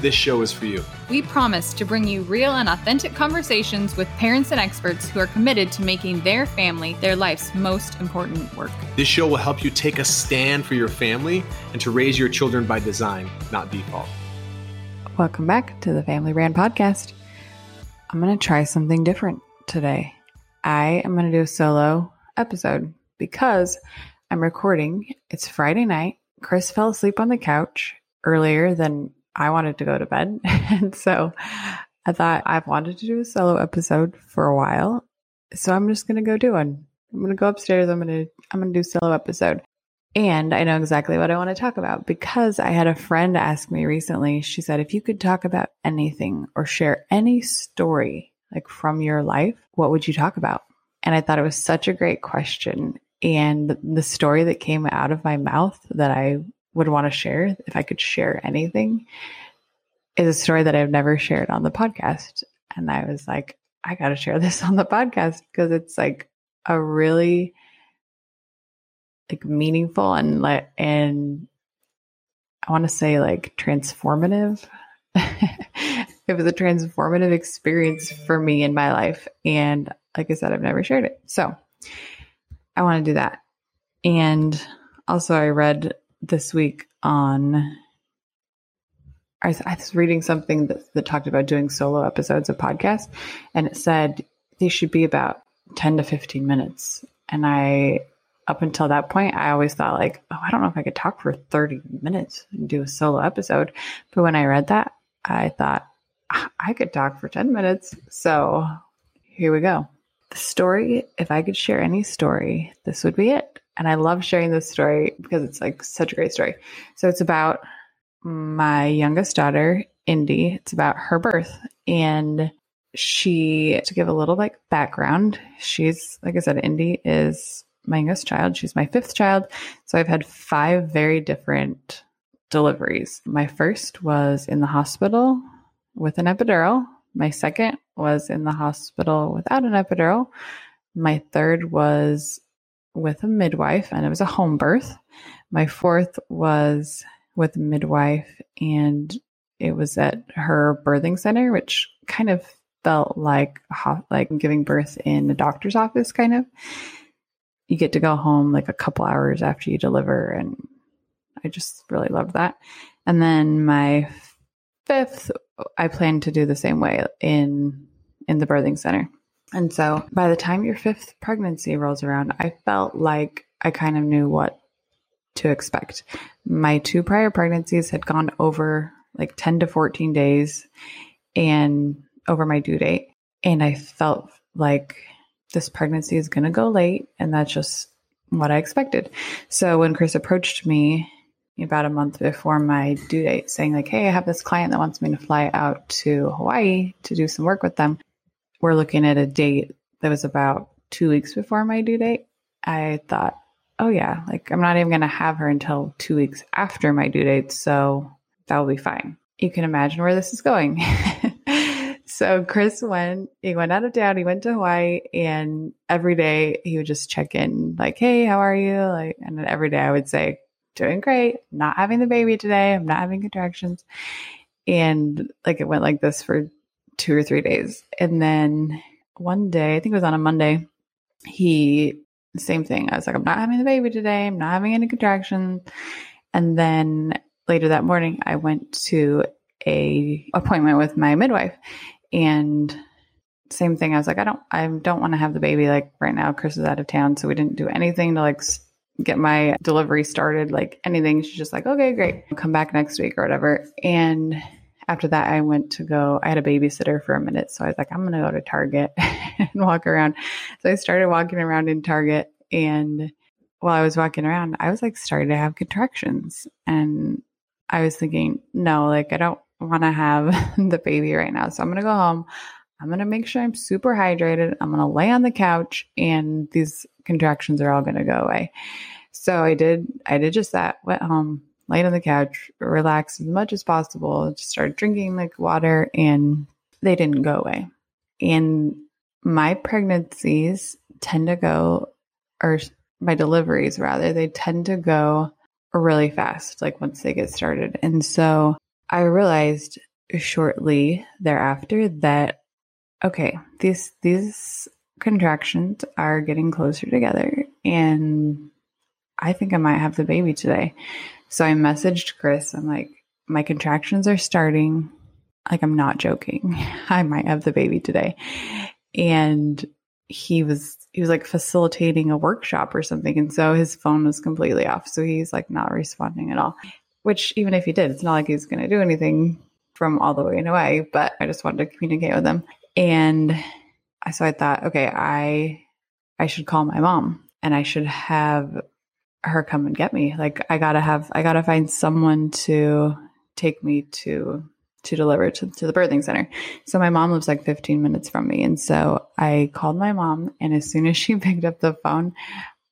this show is for you. We promise to bring you real and authentic conversations with parents and experts who are committed to making their family their life's most important work. This show will help you take a stand for your family and to raise your children by design, not default. Welcome back to the Family Brand Podcast. I'm going to try something different today. I am going to do a solo episode because I'm recording. It's Friday night. Chris fell asleep on the couch earlier than I wanted to go to bed. and so I thought I've wanted to do a solo episode for a while. So I'm just going to go do one. I'm going to go upstairs. I'm going to, I'm going to do solo episode. And I know exactly what I want to talk about because I had a friend ask me recently. She said, if you could talk about anything or share any story like from your life, what would you talk about? And I thought it was such a great question. And the story that came out of my mouth that I would want to share, if I could share anything, is a story that I've never shared on the podcast. And I was like, I got to share this on the podcast because it's like a really like meaningful and like and I want to say like transformative. it was a transformative experience for me in my life and like I said I've never shared it. So I want to do that. And also I read this week on I was, reading something that, that talked about doing solo episodes of podcasts, and it said they should be about 10 to 15 minutes. And I, up until that point, I always thought, like, oh, I don't know if I could talk for 30 minutes and do a solo episode. But when I read that, I thought ah, I could talk for 10 minutes. So here we go. The story, if I could share any story, this would be it. And I love sharing this story because it's like such a great story. So it's about my youngest daughter, Indy. It's about her birth. And she, to give a little like background, she's, like I said, Indy is my youngest child. She's my fifth child. So I've had five very different deliveries. My first was in the hospital with an epidural. My second was in the hospital without an epidural. My third was with a midwife and it was a home birth. My fourth was with a midwife and it was at her birthing center, which kind of felt like like giving birth in a doctor's office kind of. You get to go home like a couple hours after you deliver and I just really loved that. And then my fifth I plan to do the same way in in the birthing center. And so by the time your fifth pregnancy rolls around, I felt like I kind of knew what to expect. My two prior pregnancies had gone over like 10 to 14 days and over my due date. And I felt like this pregnancy is going to go late. And that's just what I expected. So when Chris approached me about a month before my due date saying like, Hey, I have this client that wants me to fly out to Hawaii to do some work with them we're looking at a date that was about two weeks before my due date, I thought, oh yeah, like I'm not even going to have her until two weeks after my due date. So that will be fine. You can imagine where this is going. so Chris went, he went out of town, he went to Hawaii and every day he would just check in like, Hey, how are you? Like, and then every day I would say, doing great, not having the baby today. I'm not having contractions. And like, it went like this for two or three days. And then one day, I think it was on a Monday, he, same thing. I was like, I'm not having the baby today. I'm not having any contractions. And then later that morning, I went to a appointment with my midwife and same thing. I was like, I don't, I don't want to have the baby like right now. Chris is out of town. So we didn't do anything to like get my delivery started, like anything. She's just like, okay, great. I'll come back next week or whatever. And after that, I went to go, I had a babysitter for a minute. So I was like, I'm going to go to Target and walk around. So I started walking around in Target. And while I was walking around, I was like starting to have contractions. And I was thinking, no, like, I don't want to have the baby right now. So I'm going to go home. I'm going to make sure I'm super hydrated. I'm going to lay on the couch and these contractions are all going to go away. So I did, I did just that. Went home, laid on the couch, relaxed as much as possible, just started drinking like water and they didn't go away. And my pregnancies tend to go, or my deliveries rather, they tend to go really fast, like once they get started. And so I realized shortly thereafter that okay, these these contractions are getting closer together and I think I might have the baby today. So I messaged Chris. I'm like, my contractions are starting. Like, I'm not joking. I might have the baby today. And he was, he was like facilitating a workshop or something. And so his phone was completely off. So he's like not responding at all, which even if he did, it's not like he's going to do anything from all the way in Hawaii, but I just wanted to communicate with him. And so I thought, okay, I, I should call my mom and I should have her come and get me. Like I gotta have, I gotta find someone to take me to to deliver to, to the birthing center. So my mom lives like 15 minutes from me. And so I called my mom and as soon as she picked up the phone,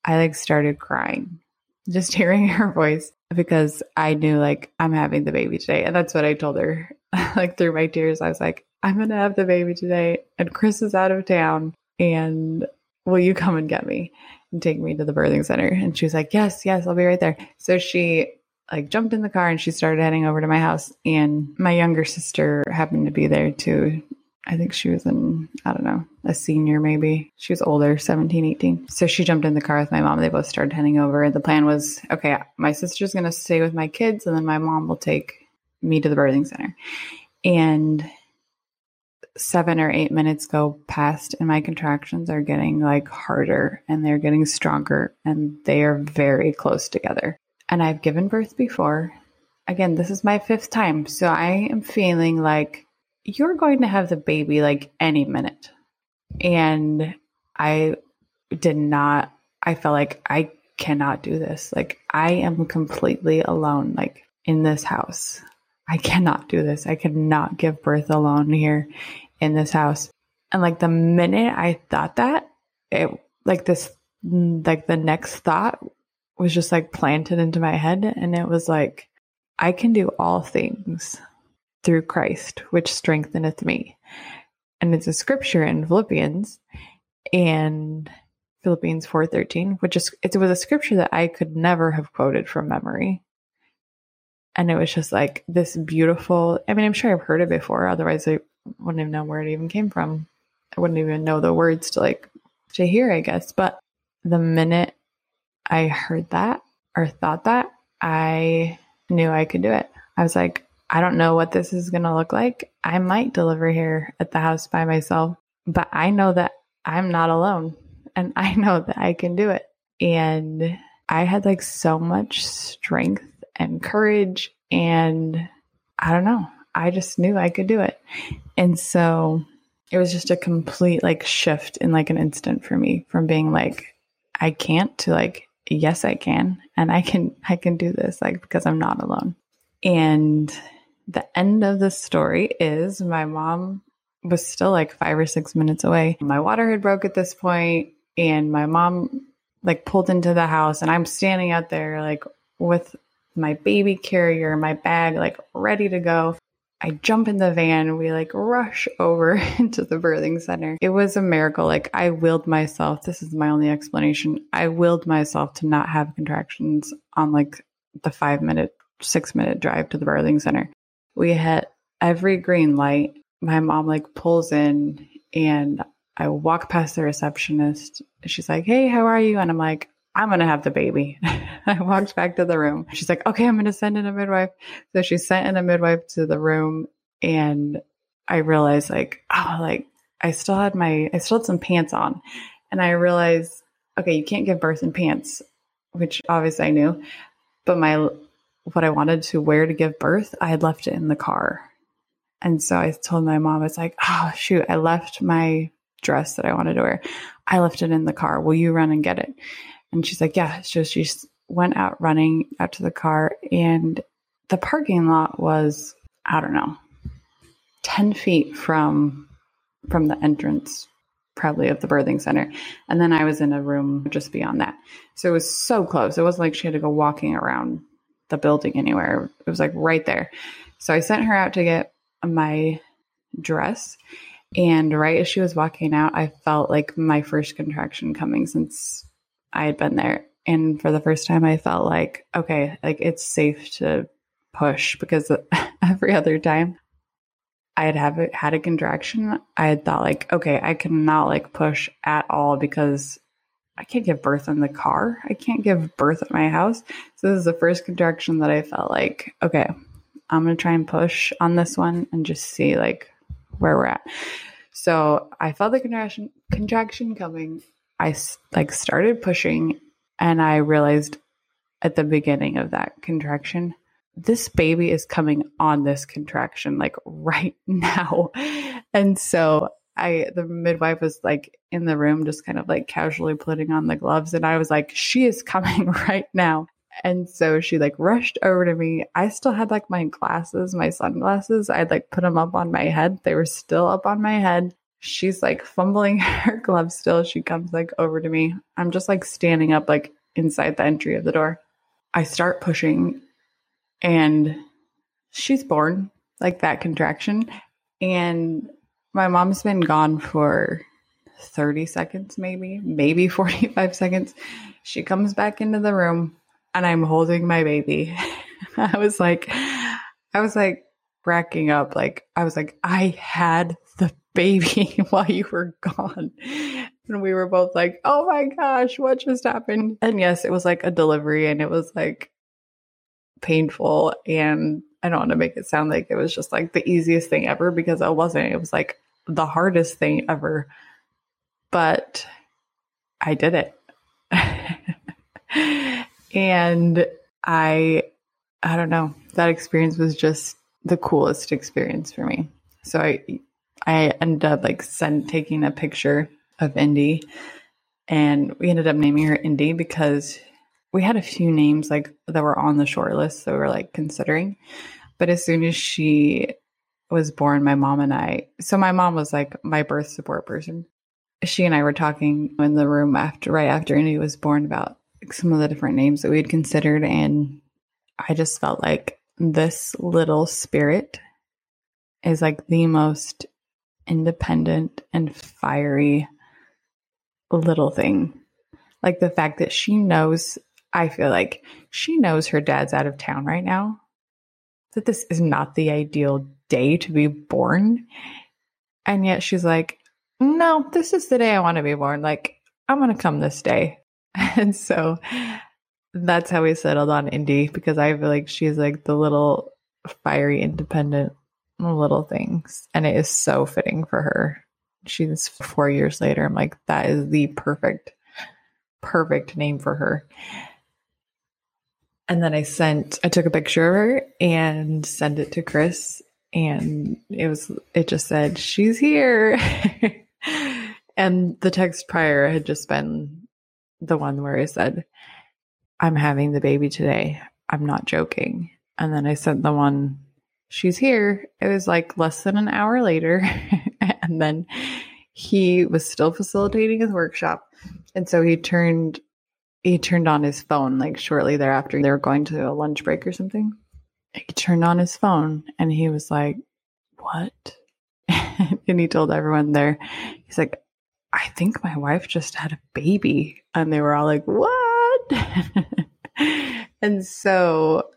I like started crying just hearing her voice because I knew like I'm having the baby today. And that's what I told her. like through my tears, I was like, I'm to have the baby today and Chris is out of town and will you come and get me and take me to the birthing center? And she was like, yes, yes, I'll be right there. So she like jumped in the car and she started heading over to my house and my younger sister happened to be there too. I think she was in, I don't know, a senior maybe. She was older, 17, 18. So she jumped in the car with my mom. They both started heading over. The plan was, okay, my sister's going to stay with my kids and then my mom will take me to the birthing center. And seven or eight minutes go past and my contractions are getting like harder and they're getting stronger and they are very close together. And I've given birth before. Again, this is my fifth time. So I am feeling like you're going to have the baby like any minute. And I did not, I felt like I cannot do this. Like I am completely alone, like in this house. I cannot do this. I cannot give birth alone here in this house. And like the minute I thought that, it like this, like the next thought was just like planted into my head. And it was like, I can do all things through Christ, which strengtheneth me. And it's a scripture in Philippians and Philippians 4:13, which is it was a scripture that I could never have quoted from memory. And it was just like this beautiful, I mean, I'm sure I've heard it before, otherwise I wouldn't even know where it even came from. I wouldn't even know the words to like to hear, I guess. But the minute I heard that or thought that, I knew I could do it. I was like, I don't know what this is going to look like. I might deliver here at the house by myself, but I know that I'm not alone and I know that I can do it. And I had like so much strength and courage and I don't know. I just knew I could do it. And so it was just a complete like shift in like an instant for me from being like I can't to like yes I can and I can I can do this like because I'm not alone. And the end of the story is my mom was still like 5 or 6 minutes away. My water had broke at this point and my mom like pulled into the house and I'm standing out there like with my baby carrier, my bag like ready to go. I jump in the van. We like rush over into the birthing center. It was a miracle. Like I willed myself. This is my only explanation. I willed myself to not have contractions on like the five minute, six minute drive to the birthing center. We hit every green light. My mom like pulls in and I walk past the receptionist. She's like, Hey, how are you? And I'm like, I'm going to have the baby. I walked back to the room. She's like, okay, I'm going to send in a midwife. So she sent in a midwife to the room and I realized like, oh, like I still had my, I still had some pants on and I realized, okay, you can't give birth in pants, which obviously I knew, but my, what I wanted to wear to give birth, I had left it in the car. And so I told my mom, it's like, oh, shoot, I left my dress that I wanted to wear. I left it in the car. Will you run and get it? And she's like, yeah. So she went out running out to the car, and the parking lot was, I don't know, 10 feet from from the entrance, probably of the birthing center. And then I was in a room just beyond that. So it was so close. It wasn't like she had to go walking around the building anywhere. It was like right there. So I sent her out to get my dress. And right as she was walking out, I felt like my first contraction coming since I had been there. And for the first time, I felt like, okay, like it's safe to push because every other time I had have had a contraction, I had thought like, okay, I cannot like push at all because I can't give birth in the car. I can't give birth at my house. So this is the first contraction that I felt like, okay, I'm gonna try and push on this one and just see like where we're at. So I felt the contraction contraction coming. I like started pushing, and I realized at the beginning of that contraction, this baby is coming on this contraction like right now. And so I the midwife was like in the room just kind of like casually putting on the gloves and I was like she is coming right now. And so she like rushed over to me. I still had like my glasses, my sunglasses. I'd like put them up on my head. They were still up on my head. She's like fumbling her gloves still. She comes like over to me. I'm just like standing up like inside the entry of the door. I start pushing and she's born like that contraction. And my mom's been gone for 30 seconds, maybe, maybe 45 seconds. She comes back into the room and I'm holding my baby. I was like, I was like racking up. Like, I was like, I had baby while you were gone. And we were both like, oh my gosh, what just happened? And yes, it was like a delivery and it was like painful. And I don't want to make it sound like it was just like the easiest thing ever because it wasn't. It was like the hardest thing ever. But I did it. and I I don't know, that experience was just the coolest experience for me. So I I ended up like send taking a picture of Indy and we ended up naming her Indy because we had a few names like that were on the short list that we were like considering. But as soon as she was born, my mom and I so my mom was like my birth support person. She and I were talking in the room after right after Indy was born about some of the different names that we had considered, and I just felt like this little spirit is like the most independent and fiery little thing. Like the fact that she knows, I feel like she knows her dad's out of town right now, that this is not the ideal day to be born. And yet she's like, no, this is the day I want to be born. Like, I'm going to come this day. And so that's how we settled on Indy because I feel like she's like the little fiery, independent little things. And it is so fitting for her. She's four years later. I'm like, that is the perfect, perfect name for her. And then I sent, I took a picture of her and sent it to Chris. And it was, it just said, she's here. and the text prior had just been the one where I said, I'm having the baby today. I'm not joking. And then I sent the one, she's here. It was like less than an hour later. and then he was still facilitating his workshop. And so he turned he turned on his phone like shortly thereafter. They were going to a lunch break or something. He turned on his phone and he was like, What? and he told everyone there, he's like, I think my wife just had a baby. And they were all like, What? and so,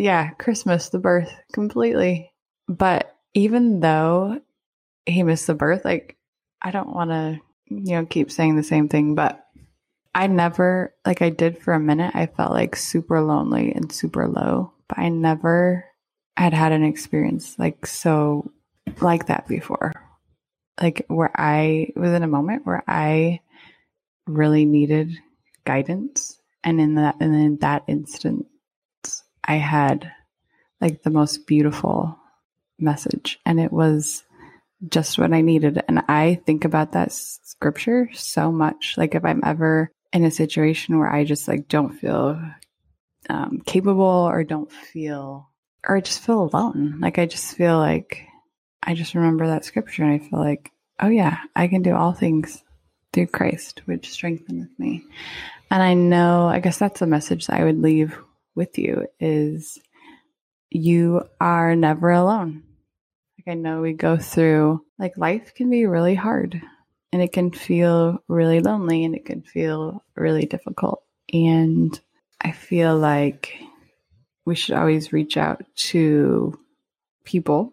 yeah, Chris missed, the birth completely. But even though he missed the birth, like, I don't want to, you know, keep saying the same thing, but I never, like, I did for a minute, I felt like super lonely and super low, but I never had had an experience like so like that before like where I was in a moment where I really needed guidance. And in that, and in that instance, I had like the most beautiful message and it was just what I needed. And I think about that scripture so much. Like if I'm ever in a situation where I just like don't feel um, capable or don't feel, or I just feel alone. Like I just feel like I just remember that scripture and I feel like, oh, yeah, I can do all things through Christ, which strengtheneth me. And I know, I guess that's a message that I would leave with you is you are never alone. Like I know we go through like life can be really hard and it can feel really lonely and it can feel really difficult. And I feel like we should always reach out to people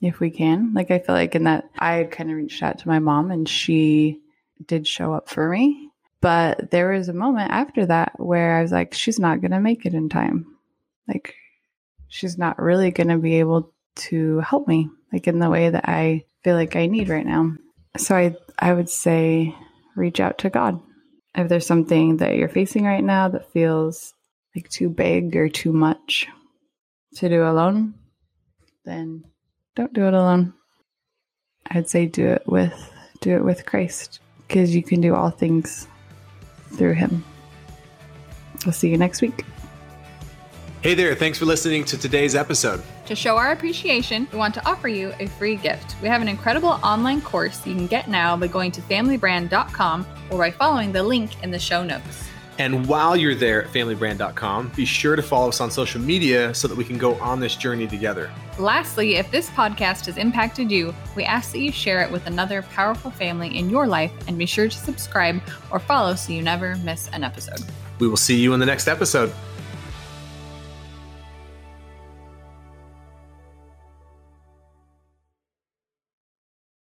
if we can. Like I feel like in that I kind of reached out to my mom and she did show up for me. But there was a moment after that where I was like, she's not going to make it in time. Like, she's not really going to be able to help me, like in the way that I feel like I need right now. So I, I would say reach out to God. If there's something that you're facing right now that feels like too big or too much to do alone, then don't do it alone. I'd say do it with do it with Christ because you can do all things through him. We'll see you next week. Hey there, thanks for listening to today's episode. To show our appreciation, we want to offer you a free gift. We have an incredible online course you can get now by going to familybrand.com or by following the link in the show notes. And while you're there at familybrand.com, be sure to follow us on social media so that we can go on this journey together. Lastly, if this podcast has impacted you, we ask that you share it with another powerful family in your life and be sure to subscribe or follow so you never miss an episode. We will see you in the next episode.